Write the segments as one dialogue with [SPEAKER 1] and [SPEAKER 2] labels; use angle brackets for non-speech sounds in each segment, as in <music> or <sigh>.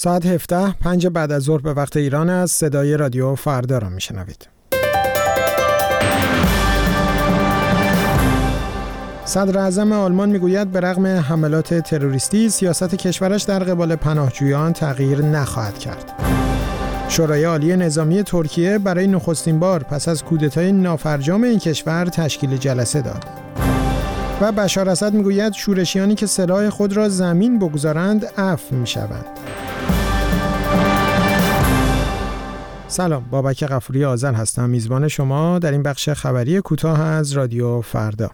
[SPEAKER 1] ساعت 17 پنج بعد از ظهر به وقت ایران است صدای رادیو فردا را میشنوید. صدر اعظم آلمان می‌گوید به رغم حملات تروریستی سیاست کشورش در قبال پناهجویان تغییر نخواهد کرد. شورای عالی نظامی ترکیه برای نخستین بار پس از کودتای نافرجام این کشور تشکیل جلسه داد. و بشار اسد می‌گوید شورشیانی که سلاح خود را زمین بگذارند عفو می‌شوند. سلام بابک غفوری آذر هستم. میزبان شما در این بخش خبری کوتاه از رادیو فردا.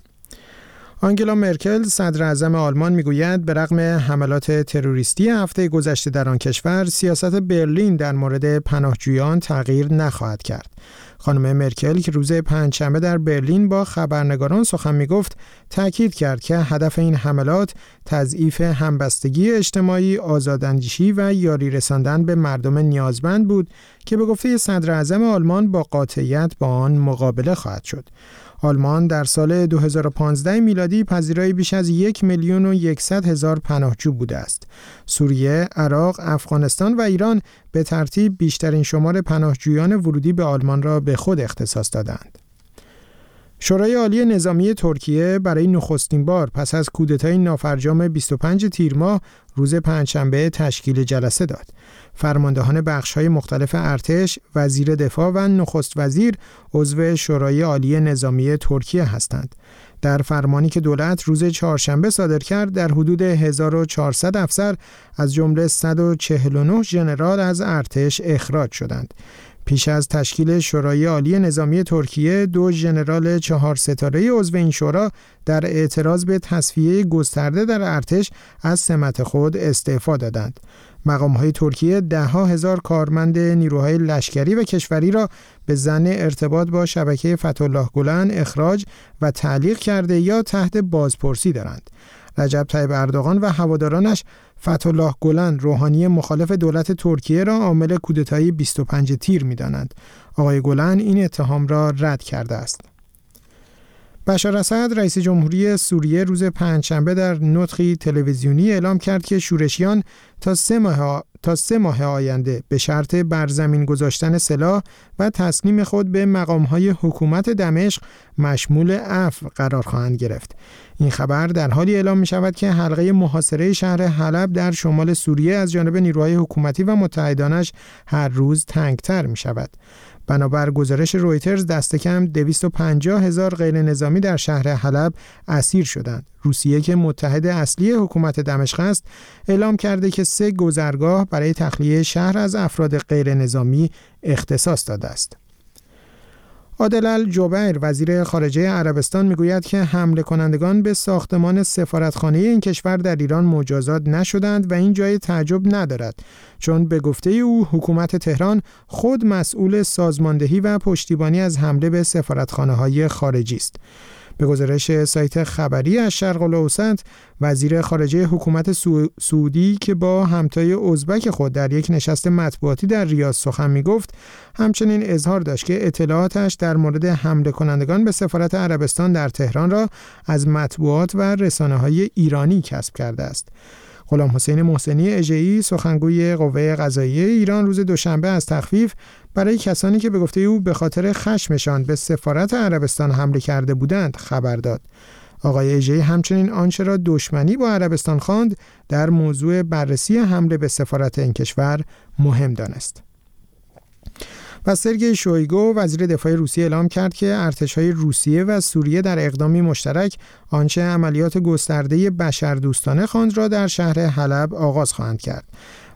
[SPEAKER 1] آنگلا مرکل صدر اعظم آلمان می‌گوید به رغم حملات تروریستی هفته گذشته در آن کشور سیاست برلین در مورد پناهجویان تغییر نخواهد کرد. خانم مرکل که روز پنجشنبه در برلین با خبرنگاران سخن می گفت تاکید کرد که هدف این حملات تضعیف همبستگی اجتماعی، آزاداندیشی و یاری رساندن به مردم نیازمند بود که به گفته صدر اعظم آلمان با قاطعیت با آن مقابله خواهد شد. آلمان در سال 2015 میلادی پذیرای بیش از یک میلیون و یکصد هزار پناهجو بوده است. سوریه، عراق، افغانستان و ایران به ترتیب بیشترین شمار پناهجویان ورودی به آلمان را به خود اختصاص دادند. شورای عالی نظامی ترکیه برای نخستین بار پس از کودتای نافرجام 25 تیر ماه روز پنجشنبه تشکیل جلسه داد. فرماندهان های مختلف ارتش، وزیر دفاع و نخست وزیر عضو شورای عالی نظامی ترکیه هستند. در فرمانی که دولت روز چهارشنبه صادر کرد در حدود 1400 افسر از جمله 149 ژنرال از ارتش اخراج شدند. پیش از تشکیل شورای عالی نظامی ترکیه دو ژنرال چهار ستاره عضو این شورا در اعتراض به تصفیه گسترده در ارتش از سمت خود استعفا دادند. مقام های ترکیه ده ها هزار کارمند نیروهای لشکری و کشوری را به زن ارتباط با شبکه فتولاه گلن اخراج و تعلیق کرده یا تحت بازپرسی دارند. رجب طیب اردوغان و هوادارانش فتولاه گلن روحانی مخالف دولت ترکیه را عامل کودتایی 25 تیر می‌دانند. آقای گلن این اتهام را رد کرده است. بشار اسد رئیس جمهوری سوریه روز پنجشنبه در نطقی تلویزیونی اعلام کرد که شورشیان تا سه ماه, تا سه ماه آینده به شرط برزمین گذاشتن سلاح و تسلیم خود به مقامهای حکومت دمشق مشمول عفو قرار خواهند گرفت. این خبر در حالی اعلام می شود که حلقه محاصره شهر حلب در شمال سوریه از جانب نیروهای حکومتی و متحدانش هر روز تنگتر می شود. بنابر گزارش رویترز دست کم 250 هزار غیر نظامی در شهر حلب اسیر شدند. روسیه که متحد اصلی حکومت دمشق است اعلام کرده که سه گذرگاه برای تخلیه شهر از افراد غیر نظامی اختصاص داده است. عادل جوبیر وزیر خارجه عربستان می‌گوید که حمله کنندگان به ساختمان سفارتخانه این کشور در ایران مجازات نشدند و این جای تعجب ندارد چون به گفته او حکومت تهران خود مسئول سازماندهی و پشتیبانی از حمله به سفارتخانه های خارجی است. به گزارش سایت خبری از شرق الاوسط وزیر خارجه حکومت سعودی که با همتای ازبک خود در یک نشست مطبوعاتی در ریاض سخن می گفت همچنین اظهار داشت که اطلاعاتش در مورد حمله کنندگان به سفارت عربستان در تهران را از مطبوعات و رسانه های ایرانی کسب کرده است. غلام حسین محسنی اژه‌ای سخنگوی قوه قضاییه ایران روز دوشنبه از تخفیف برای کسانی که به گفته او به خاطر خشمشان به سفارت عربستان حمله کرده بودند خبر داد. آقای اژه‌ای همچنین آنچه را دشمنی با عربستان خواند در موضوع بررسی حمله به سفارت این کشور مهم دانست. و سرگئی شویگو وزیر دفاع روسیه اعلام کرد که ارتشهای روسیه و سوریه در اقدامی مشترک آنچه عملیات گسترده بشردوستانه خواند را در شهر حلب آغاز خواهند کرد.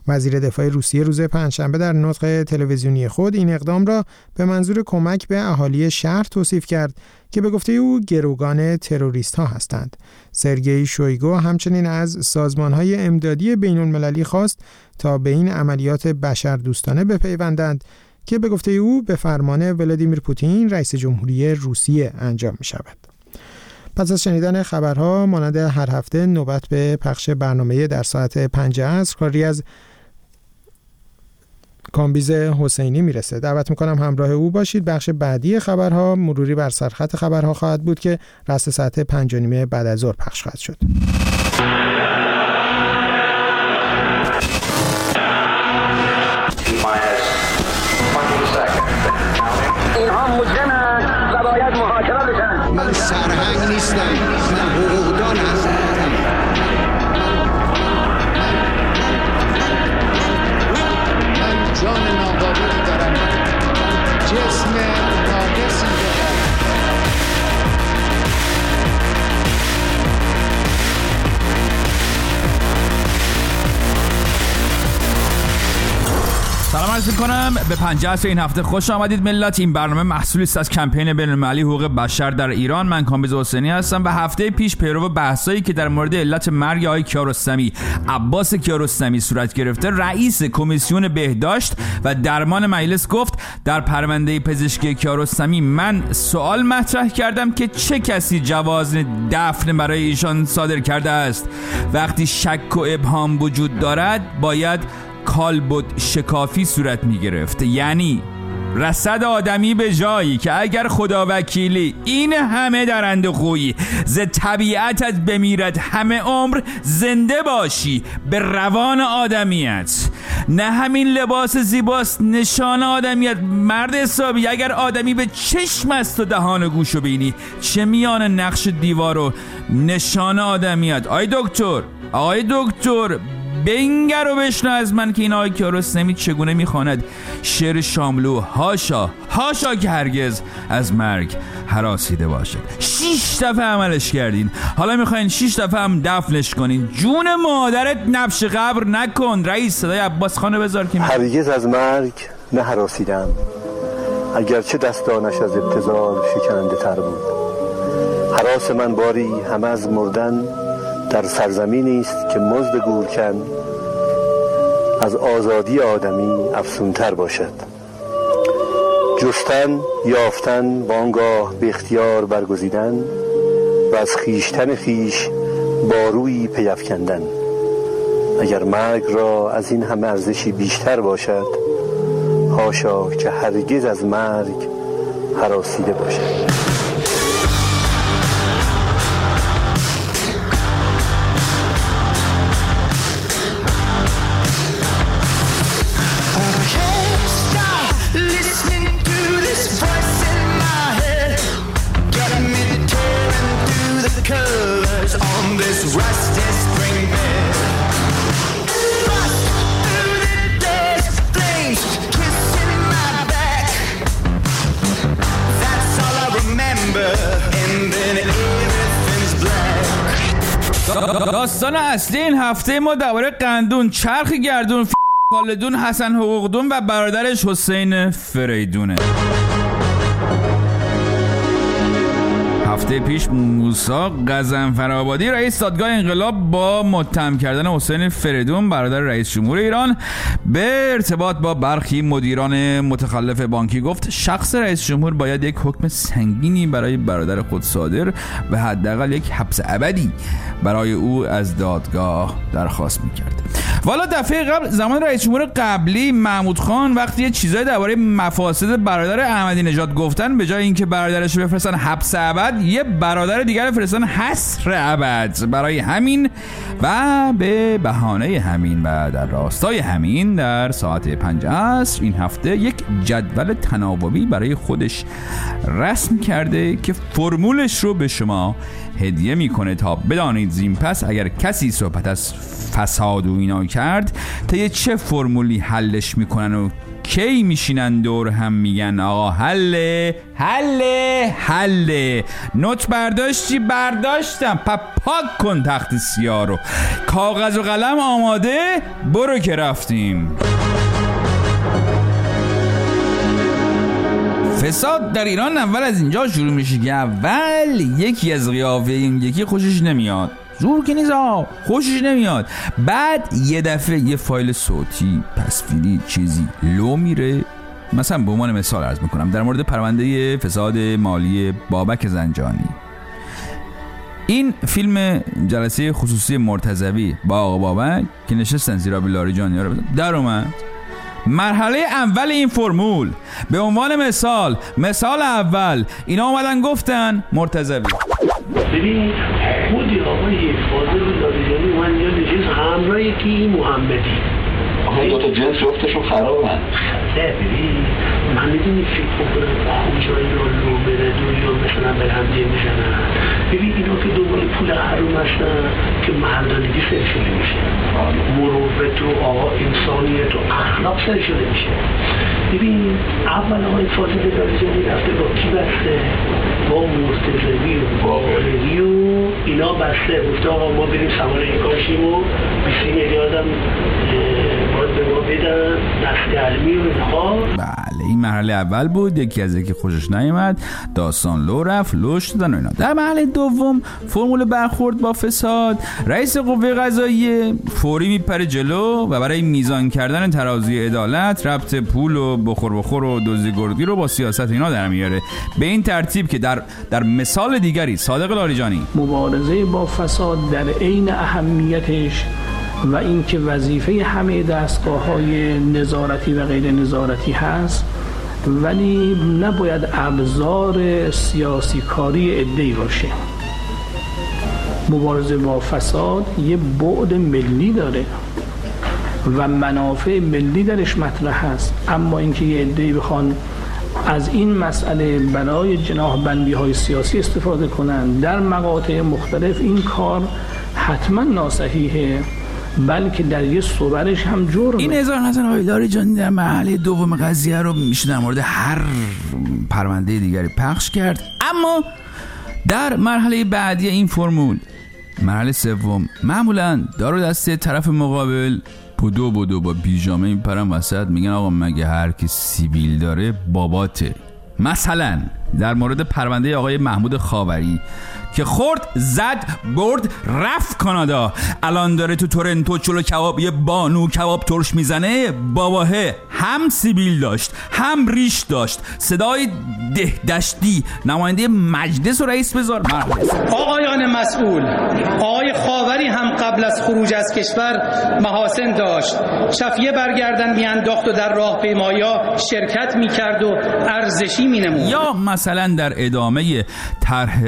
[SPEAKER 1] وزیر دفاع روسیه روز پنجشنبه در نطق تلویزیونی خود این اقدام را به منظور کمک به اهالی شهر توصیف کرد که به گفته او گروگان تروریست ها هستند. سرگئی شویگو همچنین از سازمان های امدادی بین المللی خواست تا به این عملیات بشردوستانه بپیوندند که به گفته او به فرمان ولادیمیر پوتین رئیس جمهوری روسیه انجام می شود. پس از شنیدن خبرها مانند هر هفته نوبت به پخش برنامه در ساعت پنج عصر کاری از کامبیز حسینی می‌رسه. دعوت می‌کنم همراه او باشید. بخش بعدی خبرها مروری بر سرخط خبرها خواهد بود که رست ساعت پنج نیمه بعد از ظهر پخش خواهد شد.
[SPEAKER 2] عرض کنم به پنجه این هفته خوش آمدید. ملت این برنامه محصولی است از کمپین بین المللی حقوق بشر در ایران. من کامبیز حسینی هستم و هفته پیش پیرو بحثایی که در مورد علت مرگ آقای کیارستمی عباس کیارستمی صورت گرفته رئیس کمیسیون بهداشت و درمان مجلس گفت در پرونده پزشکی کیارستمی من سوال مطرح کردم که چه کسی جواز دفن برای ایشان صادر کرده است. وقتی شک و ابهام وجود دارد باید کالبد شکافی صورت می گرفت یعنی رسد آدمی به جایی که اگر خدا وکیلی این همه درند خویی ز طبیعتت بمیرد همه عمر زنده باشی به روان آدمیت. نه همین لباس زیباست نشان آدمیت. مرد حسابی اگر آدمی به چشم است و دهان گوشو بینی چه میان نقش دیوار و نشان آدمیت؟ آی دکتر آقای دکتر بنگر و بشنو از من که این آقای کیارستمی چگونه می‌خواند شعر شاملو هاشا هاشا که هرگز از مرگ حراسیده باشد. شیش دفعه عملش کردین. حالا می‌خواین شیش دفعه هم دفنش کنین. جون مادرت نبش قبر نکن. رئیس صدای عباس خانه بذار که
[SPEAKER 3] هرگز از مرگ نه حراسیدم اگرچه دستانش از ابتزال شکننده تر بود. حراس من باری همه از مردن در سرزمینی است که مزد گورکن از آزادی آدمی افسونتر باشد. جستن یافتن بانگاه به اختیار برگزیدن و از خیشتن خیش باروی پیفکندن اگر مرگ را از این همه ارزشی بیشتر باشد هاشا که هرگز از مرگ حراسیده باشد.
[SPEAKER 2] داستان اصلی این هفته ما درباره قندون چرخ گردون خالدون حسن حقوقدون و برادرش حسین فریدونه. هفته پیش موسا قزنفرآبادی رئیس دادگاه انقلاب با متهم کردن حسین فریدون برادر رئیس جمهور ایران به ارتباط با برخی مدیران متخلف بانکی گفت شخص رئیس جمهور باید یک حکم سنگینی برای برادر خود صادر و حداقل یک حبس ابدی برای او از دادگاه درخواست می‌کرد. والا دفعه قبل زمان رئیس جمهور قبلی محمود خان وقتی یه چیزای درباره مفاسد برادر احمدی نژاد گفتن به جای اینکه برادرش بفرستن حبس ابد یه برادر دیگر فرستن حسر ابد. برای همین و به بهانه همین و در راستای همین در ساعت پنج عصر این هفته یک جدول تناوبی برای خودش رسم کرده که فرمولش رو به شما هدیه می‌کنه تا بدانید زین پس اگر کسی صحبت از فساد و اینا کرد تا یه چه فرمولی حلش می‌کنن و کی میشینن دور هم میگن؟ آقا حله حله حله نوت برداشتی برداشتم. پا پاک کن تخت سیاه رو. کاغذ و قلم آماده؟ برو که رفتیم. فساد در ایران اول از اینجا شروع میشه که اول یکی از قیافه این یکی خوشش نمیاد. زور که نیست خوشش نمیاد. بعد یه دفعه یه فایل صوتی تصویری چیزی لو میره. مثلا به عنوان مثال ارز می‌کنم در مورد پرونده فساد مالی بابک زنجانی. این فیلم جلسه خصوصی مرتزوی با آقا بابک که نشستن زیرا لاری جانی رو در اومد. مرحله اول این فرمول. به عنوان مثال مثال اول. اینا اومدن گفتن مرتزوی
[SPEAKER 4] ببین خودی آقای فاضل لاریجانی من یا نشست همراه کی محمدی.
[SPEAKER 5] آقا دو تا جنس جفتشون خرابن.
[SPEAKER 4] نه ببین من می‌دونی فکر بکنم کجا یا لو بره یا مثلا به هم می‌زنن. ببین اینا که دنبال پول حروم هستن که مردانگی سر شده میشه. مروت و آقا انسانیت و اخلاق سر شده میشه. ببین اول آقای فاضل لاریجانی رفته با کی بسته؟ با مرتضوی و باقری و اینا بسته گفته آقا ما بریم سوار این کاشیم و 20 میلیارد هم باید به ما بدن
[SPEAKER 6] دست علمی و اینها.
[SPEAKER 2] بله این مرحله اول بود یکی از یکی خوشش نیامد داستان لو رفت لوش دادن و اینا. در مرحله دوم فرمول برخورد با فساد. رئیس قوه قضاییه فوری میپره جلو و برای میزان کردن ترازوی عدالت ربط پول و بخور بخور و دزدی گردی رو با سیاست اینا در میاره. به این ترتیب که در در مثال دیگری صادق لاریجانی.
[SPEAKER 6] مبارزه با فساد در عین اهمیتش و اینکه وظیفه همه دستگاه های نظارتی و غیر نظارتی هست ولی نباید ابزار سیاسی کاری ادهی باشه. مبارزه با فساد یه بعد ملی داره و منافع ملی درش مطرح هست اما اینکه یه عده‌ای بخوان از این مسئله برای جناح بندی های سیاسی استفاده کنند در مقاطع مختلف این کار حتما ناسحیحه. بلکه در یه صورش هم جرمه
[SPEAKER 2] این نظر آقای لاریجانی در مرحله دوم قضیه رو میشه در مورد هر پرونده دیگری پخش کرد. اما در مرحله بعدی این فرمول مرحله سوم معمولا دارو دسته طرف مقابل بودو بودو با پیژامه میپرن وسط. میگن آقا مگه هر کی سیبیل داره باباته. مثلا در مورد پرونده آقای محمود خاوری که خورد زد برد رفت کانادا. الان داره تو تورنتو چلو کباب یه بانو کباب ترش می‌زنه. باباهه هم سیبیل داشت هم ریش داشت. صدای ده دشتی نماینده مجلس و رئیس بذار.
[SPEAKER 7] آقایان مسئول آقای خاوری هم قبل از خروج از کشور محاسن داشت. شفیه برگردن میانداخت و در راهپیمایا شرکت می‌کرد و ارزشی مینمود.
[SPEAKER 2] یا مثلا در ادامه طرح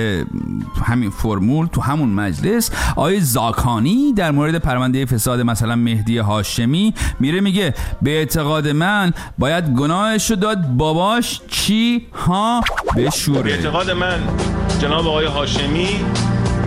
[SPEAKER 2] همین فرمول تو همون مجلس آقای زاکانی در مورد پرونده فساد مثلا مهدی هاشمی میره میگه به اعتقاد من باید گناهش رو داد باباش چی ها
[SPEAKER 8] به
[SPEAKER 2] بشوره
[SPEAKER 8] اعتقاد من جناب آقای هاشمی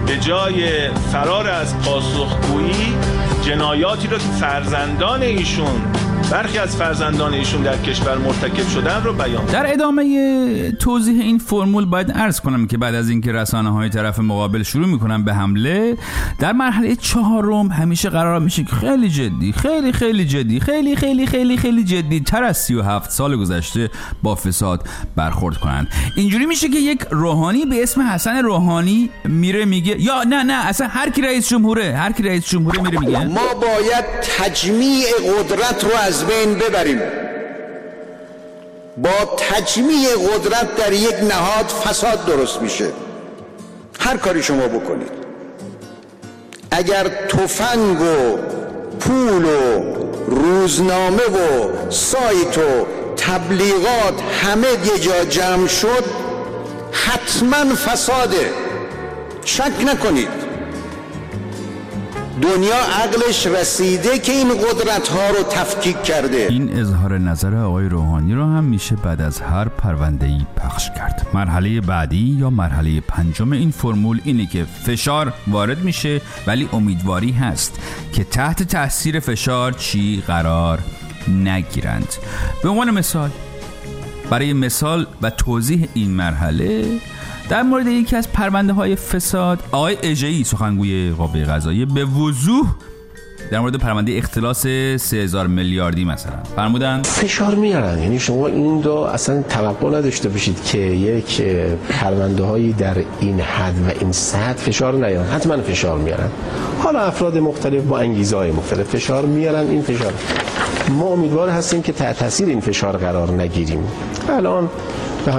[SPEAKER 8] به جای فرار از پاسخگویی جنایاتی رو که فرزندان ایشون برخی از فرزندان ایشون در کشور مرتکب شدن رو بیان
[SPEAKER 2] در ادامه توضیح این فرمول باید عرض کنم که بعد از اینکه رسانه های طرف مقابل شروع می‌کنن به حمله در مرحله چهارم همیشه قرار میشه که خیلی جدی خیلی خیلی جدی خیلی خیلی خیلی خیلی جدی تر از 37 سال گذشته با فساد برخورد کنند. اینجوری میشه که یک روحانی به اسم حسن روحانی میره میگه یا نه نه اصلا هر کی رئیس جمهوره هر کی رئیس جمهوره میره میگه.
[SPEAKER 9] ما باید تجمیع قدرت رو از بین ببریم. با تجمیع قدرت در یک نهاد فساد درست میشه. هر کاری شما بکنید. اگر تفنگ و پول و روزنامه و سایت و تبلیغات همه یه جا جمع شد حتما فساده. شک نکنید. دنیا عقلش رسیده که این قدرت ها رو تفکیک کرده.
[SPEAKER 2] این اظهار نظر آقای روحانی رو هم میشه بعد از هر پرونده ای پخش کرد. مرحله بعدی یا مرحله پنجم این فرمول اینه که فشار وارد میشه ولی امیدواری هست که تحت تاثیر فشار چی قرار نگیرند. به عنوان مثال برای مثال و توضیح این مرحله در مورد یکی از پرونده های فساد آقای اجهی سخنگوی قوه قضاییه به وضوح در مورد پرونده اختلاس 3000 میلیاردی مثلا فرمودن.
[SPEAKER 10] فشار میارن. یعنی شما این رو اصلا توقع نداشته باشید که یک پرونده هایی در این حد و این سطح فشار نیارن. حتما فشار میارن. حالا افراد مختلف با انگیزه های مختلف فشار میارن. این فشار ما امیدوار هستیم که تحت تاثیر این فشار قرار نگیریم. الان به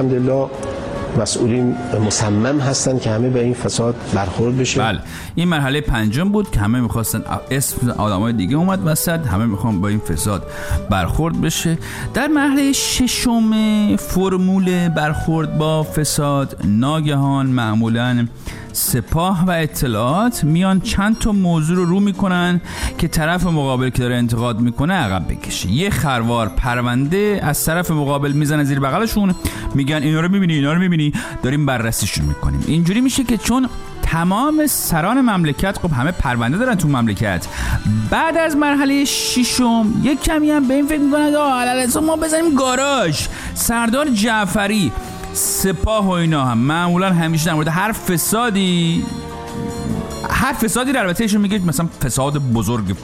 [SPEAKER 10] مسئولین مصمم هستن که همه به این فساد برخورد بشه
[SPEAKER 2] بله. این مرحله پنجم بود که همه می‌خواستن اسم آدمای دیگه اومد وسط همه می‌خوان با این فساد برخورد بشه. در مرحله ششم فرمول برخورد با فساد ناگهان معمولا سپاه و اطلاعات میان چند تا موضوع رو رو می‌کنن که طرف مقابل که داره انتقاد می‌کنه عقب بکشه. یه خروار پرونده از طرف مقابل می‌زنه زیر بغلشون میگن اینا رو می‌بینی اینا رو می‌بینی. داریم بررسیشون می‌کنیم. اینجوری میشه که چون تمام سران مملکت خب همه پرونده دارن تو مملکت. بعد از مرحله ششم یک کمی هم به این فکر می‌کنن آه ما بزنیم گاراژ. سردار جعفری سپاه و اینا هم. معمولا همیشه در مورد هر فسادی هر فسادی رو البته ایشون میگه مثلا فساد بزرگ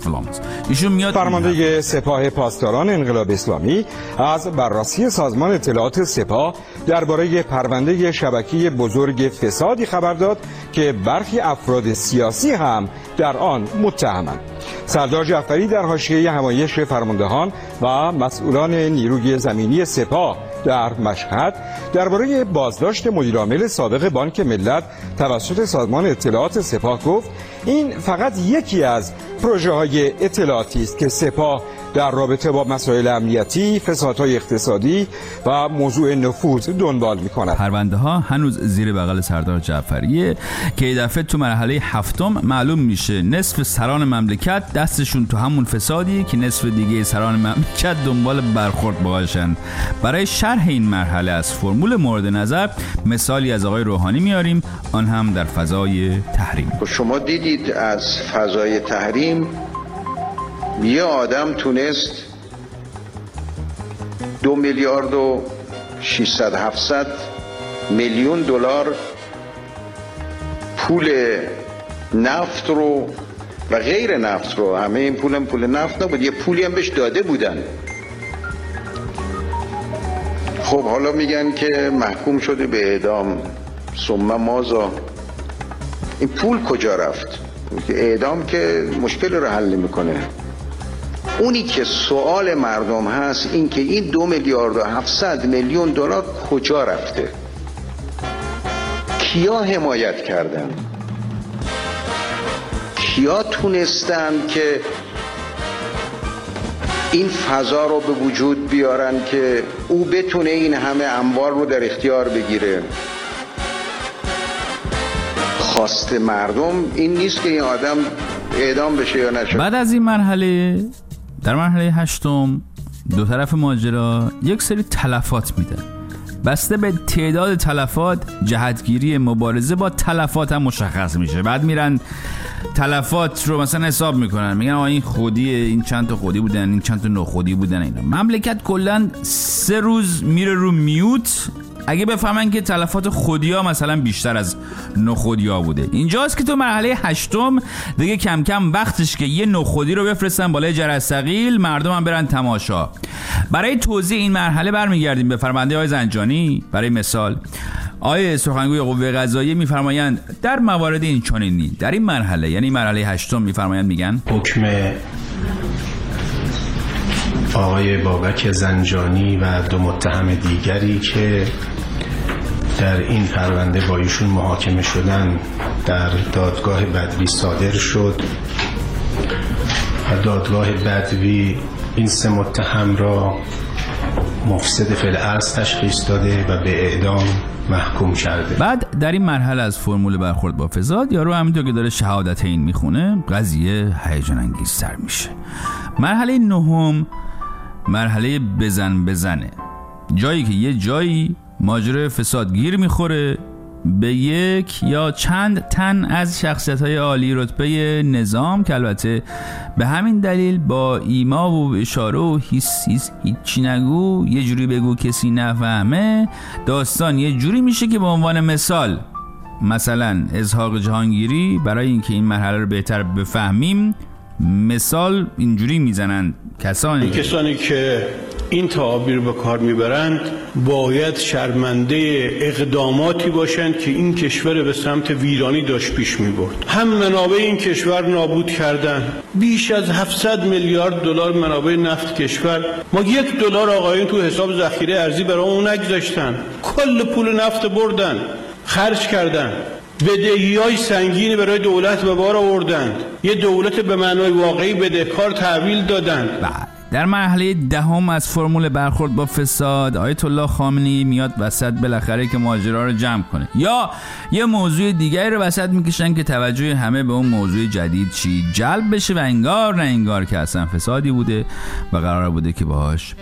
[SPEAKER 2] فلان. ایشون میاد
[SPEAKER 11] فرمانده سپاه پاسداران انقلاب اسلامی از بررسی سازمان اطلاعات سپاه درباره پرونده شبکه بزرگ فسادی خبر داد که برخی افراد سیاسی هم در آن متهمند. سردار جعفری در حاشیه همایش فرماندهان و مسئولان نیروی زمینی سپاه در مشهد درباره بازداشت مدیرعامل سابق بانک ملت توسط سازمان اطلاعات سپاه گفت این فقط یکی از پروژه های اطلاعاتی است که سپاه در رابطه با مسائل امنیتی، فسادهای اقتصادی و موضوع نفوذ دنبال می کند.
[SPEAKER 2] پرونده ها هنوز زیر بغل سردار جعفریه که دفعه تو مرحله هفتم معلوم میشه نصف سران مملکت دستشون تو همون فسادی که نصف دیگه سران مملکت دنبال برخورد باشن برای شرح این مرحله از فرمول مورد نظر مثالی از آقای روحانی میاریم. آن هم در فضای تحریم.
[SPEAKER 12] شما دیدید از فضای تحریم یه آدم تونست دو میلیارد و 600 700 میلیون دلار پول نفت رو و غیر نفت رو همه این پول هم پول نفت نبود یه پولی هم بهش داده بودن. خب حالا میگن که محکوم شده به اعدام. ثم مازا این پول کجا رفت؟ اعدام که مشکل رو حل می‌کنه اونی که سوال مردم هست این که این دو میلیارد و هفتصد میلیون دلار کجا رفته؟ کیا حمایت کردن؟ کیا تونستن که این فضا رو به وجود بیارن که او بتونه این همه انبار رو در اختیار بگیره؟ خواست مردم این نیست که این آدم اعدام بشه یا نشه.
[SPEAKER 2] بعد از این مرحله در مرحله هشتم دو طرف ماجرا یک سری تلفات میده. بسته به تعداد تلفات جهتگیری مبارزه با تلفات هم مشخص میشه. بعد میرن تلفات رو مثلا حساب می‌کنن. میگن آقا این خودی این چند تا خودی بودن این چند تا نخودی بودن اینا. مملکت کلا سه روز میره رو میوت. اگه بفهمن که تلفات خودی ها مثلا بیشتر از نخودی ها بوده. اینجاست که تو مرحله هشتم. دیگه کم کم وقتش که یه نخودی رو بفرستن بالای جرثقیل مردم هم برن تماشا. برای توضیح این مرحله برمیگردیم به فرمانده های زنجانی. برای مثال آیه سخنگوی قوه قضاییه میفرمایند در موارد این چنینی در این مرحله یعنی مرحله هشتم میفرمایند میگن
[SPEAKER 10] حکم آقای بابک زنجانی و دو متهم دیگری که در این پرونده با ایشون محاکمه شدن در دادگاه بدوی صادر شد. و دادگاه بدوی این سه متهم را مفسد فعل تشخیص داده و به اعدام محکوم کرده.
[SPEAKER 2] بعد در این مرحله از فرمول برخورد با فساد یارو همینطور که داره شهادت این می‌خونه قضیه هیجان انگیز سر میشه. مرحله نهم مرحله بزن بزنه. جایی که یه جایی ماجرای فساد گیر می‌خوره به یک یا چند تن از شخصیت های عالی رتبه نظام که البته به همین دلیل با ایما و اشاره و هیس هیس هیچی نگو یه جوری بگو کسی نفهمه. داستان یه جوری میشه که به عنوان مثال مثلا اظهاق جهانگیری برای اینکه این مرحله رو بهتر بفهمیم مثال اینجوری می‌زنند کسانی.
[SPEAKER 13] کسانی که این تعابیر به کار می‌برند باید شرمنده اقداماتی باشند که این کشور به سمت ویرانی داشت پیش می‌برد. هم منابع این کشور نابود کردن. بیش از 700 میلیارد دلار منابع نفت کشور. ما یک دلار آقایون تو حساب ذخیره ارزی برای اون نگذاشتن. کل پول نفت بردن. خرج کردن. بدهی های سنگینی برای دولت به بار آوردند یه دولت به معنای واقعی بدهکار تحویل دادند
[SPEAKER 2] بله. در مرحله دهم از فرمول برخورد با فساد آیت الله خامنه‌ای میاد وسط بالاخره که ماجرا رو جمع کنه. یا یه موضوع دیگری رو وسط می‌کشن که توجه همه به اون موضوع جدید چی جلب بشه و انگار نه انگار که اصلا فسادی بوده و قرار بوده که باهاش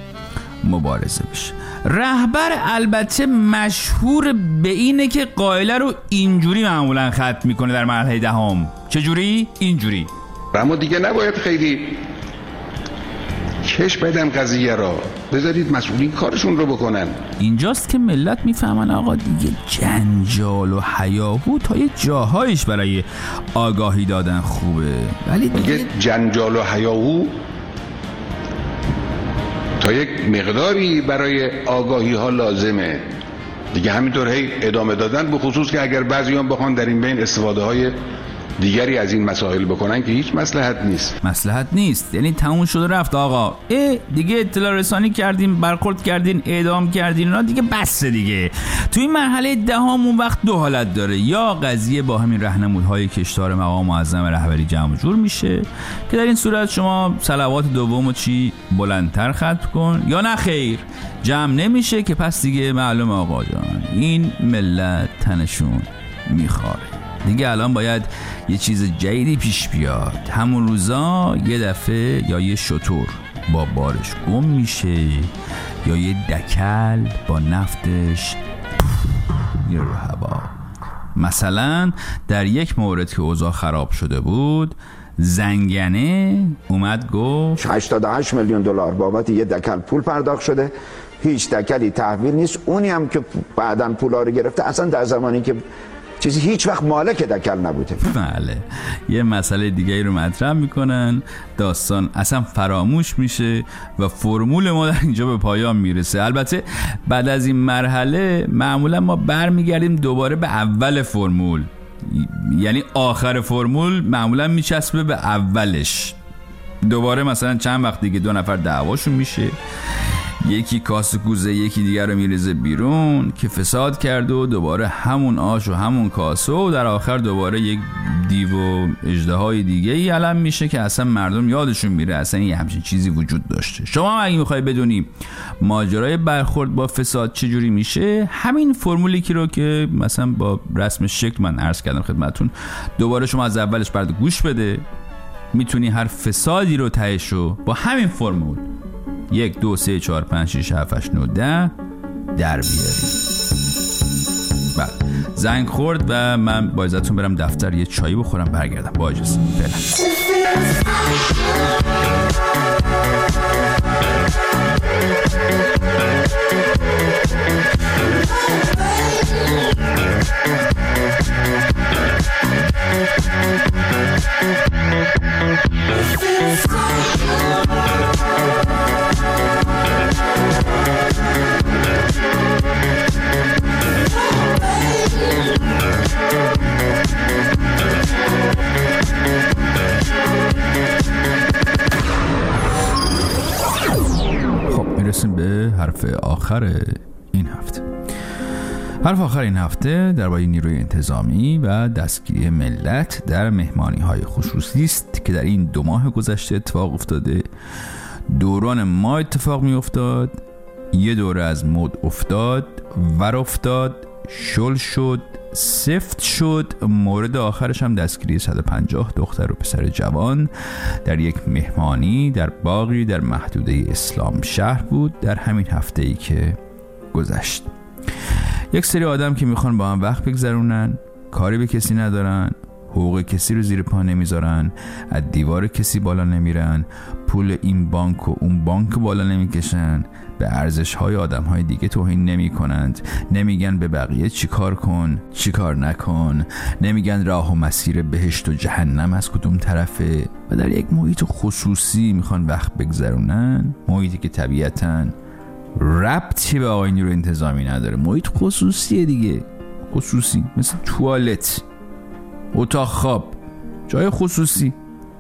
[SPEAKER 2] مبارزه بشه. رهبر البته مشهور به اینه که قائله رو اینجوری معمولا ختم می‌کنه در مرحله دهم. چجوری؟ اینجوری.
[SPEAKER 12] اما دیگه نباید خیلی کش بدن قضیه را. بذارید مسئولین کارشون رو بکنن.
[SPEAKER 2] اینجاست که ملت می‌فهمن آقا دیگه جنجال و حیاهو تا یه جاهایش برای آگاهی دادن خوبه. ولی دیگه
[SPEAKER 12] جنجال و حیاهو تا یک مقداری برای آگاهی ها لازمه. دیگه همینطور هی ادامه دادن به خصوص که اگر بعضیان بخوان در این بین استفاده های دیگری از این مسائل بکنن که هیچ مسلحت نیست.
[SPEAKER 2] مسلحت نیست. یعنی تموم شده رفت آقا. اه دیگه اطلاع رسانی کردیم برخورد کردین اعدام کردین اونا دیگه بسه دیگه. تو این مرحله دهم اون وقت دو حالت داره. یا قضیه با همین رهنمودهای کشتار مقام معظم رهبری جمع جور میشه که در این صورت شما صلوات دوم چی؟ بلندتر ختم کن. یا نه خیر جمع نمیشه که پس دیگه معلوم آقا جان این ملت تنشون میخواره. دیگه الان باید یه چیز جدیدی پیش بیاد. همون روزا یه دفعه یا یه شطور با بارش گم میشه یا یه دکل با نفتش میره رو هوا. مثلا در یک مورد که اوضاع خراب شده بود زنگنه اومد گفت
[SPEAKER 9] 88 میلیون دلار بابت یه دکل پول پرداخت شده. هیچ دکلی تحویل نیست. اونی هم که بعدا پولا رو گرفته اصلا در زمانی که چیزی هیچ وقت مالک دکل نبوده.
[SPEAKER 2] بله. یه مسئله دیگه رو مطرح می‌کنن. داستان اصلا فراموش میشه و فرمول ما در اینجا به پایان می‌رسه. البته بعد از این مرحله معمولا ما برمیگردیم دوباره به اول فرمول. یعنی آخر فرمول معمولا میچسبه به اولش. دوباره مثلا چند وقت دیگه دو نفر دعواشون میشه. یکی کاس کوزه یکی دیگر رو میریزه بیرون که فساد کرده و دوباره همون آش و همون کاسه و در آخر دوباره یک دیو و اجده های دیگه ای علم میشه که اصلا مردم یادشون میره اصلا یه همچین چیزی وجود داشته. شما اگه می‌خوای بدونی ماجرای برخورد با فساد چجوری میشه همین فرمولی که رو که مثلا با رسم شکل من عرض کردم خدمتون دوباره شما از اولش برد گوش بده. می‌تونی هر فسادی رو تهش رو با همین فرمول یک دو سه چهار پنج شیش هفت هشت نو ده در بیاری بله. زنگ خورد و من با ازتون برم دفتر یه چایی بخورم برگردم. با اجازه. به حرف آخر این هفته. حرف آخر این هفته درباره نیروی انتظامی و دستگیری ملت در مهمانی های خصوصی است که در این دو ماه گذشته اتفاق افتاده. دوران ما اتفاق می افتاد یه دوره از مد افتاد ور افتاد شل شد. سفت شد. مورد آخرش هم دستگیری 150 دختر و پسر جوان در یک مهمانی در باقی در محدوده اسلام شهر بود در همین هفته ای که گذشت. یک سری آدم که می‌خوان با هم وقت بگذرونن کاری به کسی ندارن حقوق کسی رو زیر پا نمی‌ذارن از دیوار کسی بالا نمیرن پول این بانک و اون بانک بالا نمی‌کشن به ارزش های آدم های دیگه توهین نمی کنند نمیگن به بقیه چیکار کن چیکار نکن. نمیگن راه و مسیر بهشت و جهنم از کدوم طرفه. و در یک محیط خصوصی می‌خوان وقت بگذرونن. محیطی که طبیعتا ربطی به آقای رو انتظامی نداره. محیط خصوصیه دیگه. خصوصی. مثل توالت اتاق خواب جای خصوصی.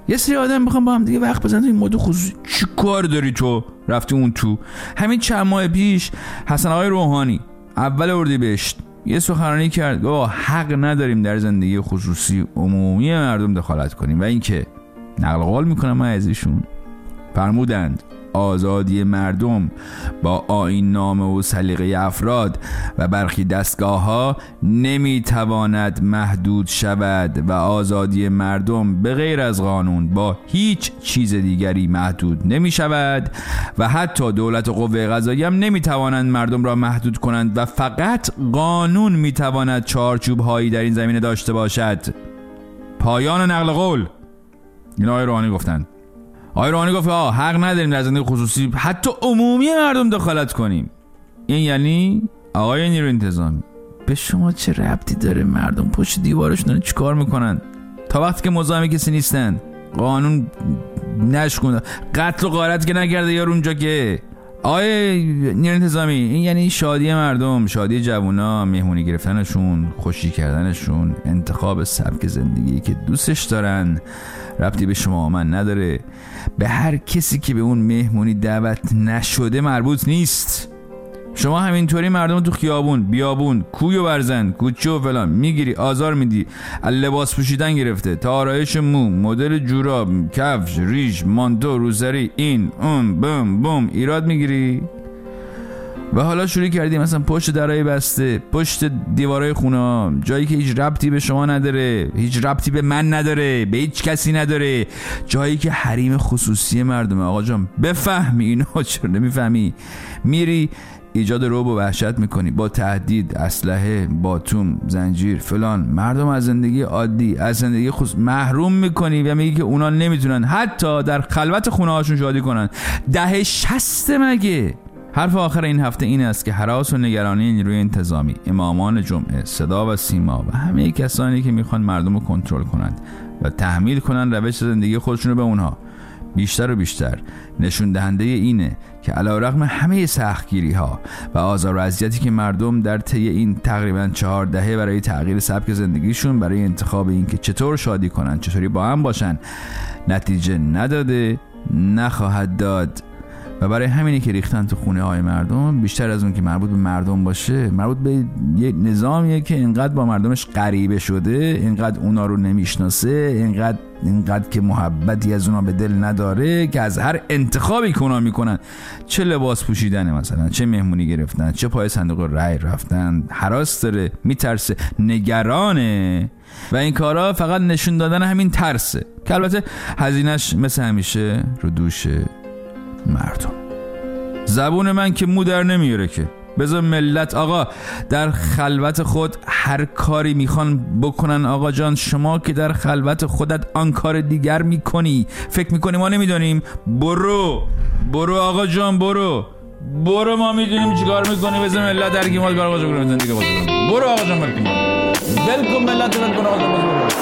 [SPEAKER 2] یه سری آدم می‌خوام با هم دیگه وقت بزنن. این مود خصوصی چی کار داری تو؟ رفتی اون تو. همین چند ماه پیش حسن آقای روحانی اول اردی بهشت. یه سخنرانی کرد. با حق نداریم در زندگی خصوصی عمومی مردم دخالت کنیم. و اینکه نقل قول می‌کنم من از ایشون. فرمودند آزادی مردم با آین نامه و سلیقه افراد و برخی دستگاه ها نمی تواند محدود شود و آزادی مردم به غیر از قانون با هیچ چیز دیگری محدود نمی شود و حتی دولت و قوه قضایی هم نمی توانند مردم را محدود کنند و فقط قانون می تواند چارچوب هایی در این زمینه داشته باشد. پایان نقل قول. این آقای روحانی گفتند. آقای روحانی گفت آه حق نداریم در زندگی خصوصی حتی عمومی مردم دخالت کنیم. این یعنی؟ آقای نیرو انتظامی به شما چه ربطی داره مردم پشت دیوارشون دارن چیکار می‌کنن؟ تا وقتی که مزاحم کسی نیستن قانون نشکنه قتل و غارت که نکرده یار اونجا که. آقای نیر انتظامی این یعنی شادی مردم شادی جوونا مهمونی گرفتنشون خوشی کردنشون انتخاب سبک زندگی که دوستش دارن. ربطی به شما من نداره. به هر کسی که به اون مهمونی دعوت نشده مربوط نیست. شما همینطوری مردم تو خیابون بیابون کوی و برزن کوچه و فلان می‌گیری آزار میدی لباس پوشیدن گرفته تا آرایش مو مدل جوراب کفش ریش مانتو روسری این اون بم بم ایراد می‌گیری؟ و حالا شروع کردی مثلا پشت درای بسته پشت دیوارای خونه جایی که هیچ ربطی به شما نداره هیچ ربطی به من نداره به هیچ کسی نداره. جایی که حریم خصوصی مردمه آقا جان بفهمی اینو <laughs> چرا نمی‌فهمی؟ میری ایجاد روب و وحشت می‌کنی. با تهدید اسلحه باتوم زنجیر فلان. مردم از زندگی عادی از زندگی خصوص محروم می‌کنی و میگی که اونا نمی‌تونن. حتی در خلوت خونه هاشون شادی کنن. ده شست مگه؟ حرف آخر این هفته این است که حراس و نگرانی نیروی انتظامی امامان جمعه صدا و سیما و همه کسانی که می‌خوان مردم رو کنترل کنند و تحمیل کنند روش زندگی خودشون رو به اونها. بیشتر و بیشتر نشون دهنده اینه که علا رقم همه سختگیری ها و آزار و اذیتی که مردم در طی این تقریبا چهار دهه برای تغییر سبک زندگیشون برای انتخاب اینکه چطور شادی کنن چطوری با هم باشن نتیجه نداده نخواهد داد. و برای همینی که ریختن تو خونه های مردم بیشتر از اون که مربوط به مردم باشه مربوط به یه نظامیه که اینقدر با مردمش غریبه شده اینقدر اونا رو نمی‌شناسه اینقدر اینقدر که محبتی از اونا به دل نداره که از هر انتخابی که اونا می‌کنن چه لباس پوشیدن مثلا چه مهمونی گرفتن چه پای صندوق رای رفتن حراس داره میترسه نگرانه. و این کارا فقط نشون دادن همین ترسه. که البته هزینش مثل همیشه رو دوش مردم. زبون من که مو در نمیاره که. بذار ملت آقا در خلوت خود هر کاری می‌خوان بکنن آقا جان شما که در خلوت خودت آن کار دیگر می‌کنی. فکر می‌کنی ما نمی‌دانیم؟ برو برو آقا جان برو. برو ما می‌دونیم چیکار می‌کنی. بذار ملت در گیمال کار آقا جان زندگی برو آقا جان برو. ول ملت ول کن آقا برو ملت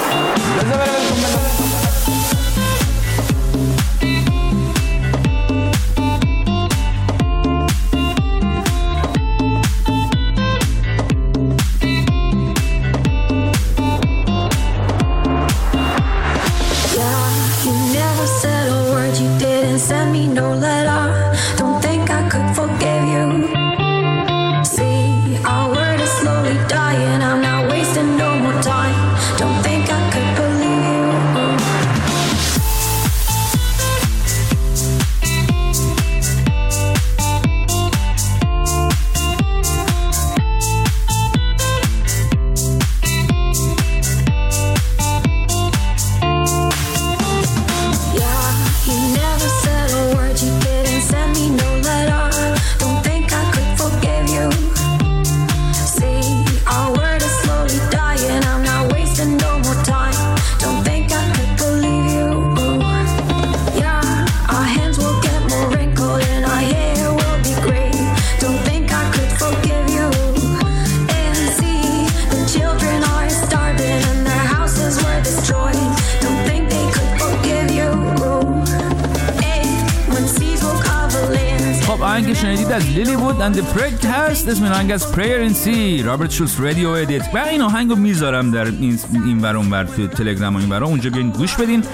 [SPEAKER 2] شنیدید از Lilly Wood and Prick هست اسم آهنگ از Prayer in C Robin Schulz radio edit. و این آهنگ رو می‌ذارم در این این ور تو تلگرام این ورا. اونجا بیاین گوش بدین.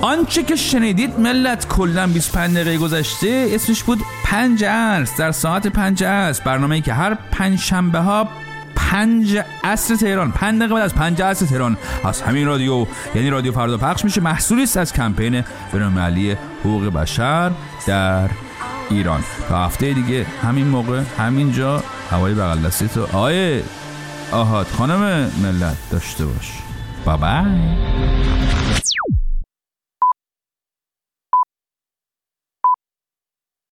[SPEAKER 2] آنچه که شنیدید ملت کلا 25 دقیقه گذشته. اسمش بود پنج عصر. در ساعت پنج عصر. برنامه‌ای که هر پنج شنبه ها پنج عصر تهران. پنج دقیقه بعد از پنج عصر تهران از همین رادیو. یعنی رادیو فردا پخش میشه. محصولی است از کمپین بین‌المللی حقوق بشر در ایران. تا هفته دیگه همین موقع همین جا هوای بغل دستی تو. آقای آهات خانم ملت داشته باش. بابای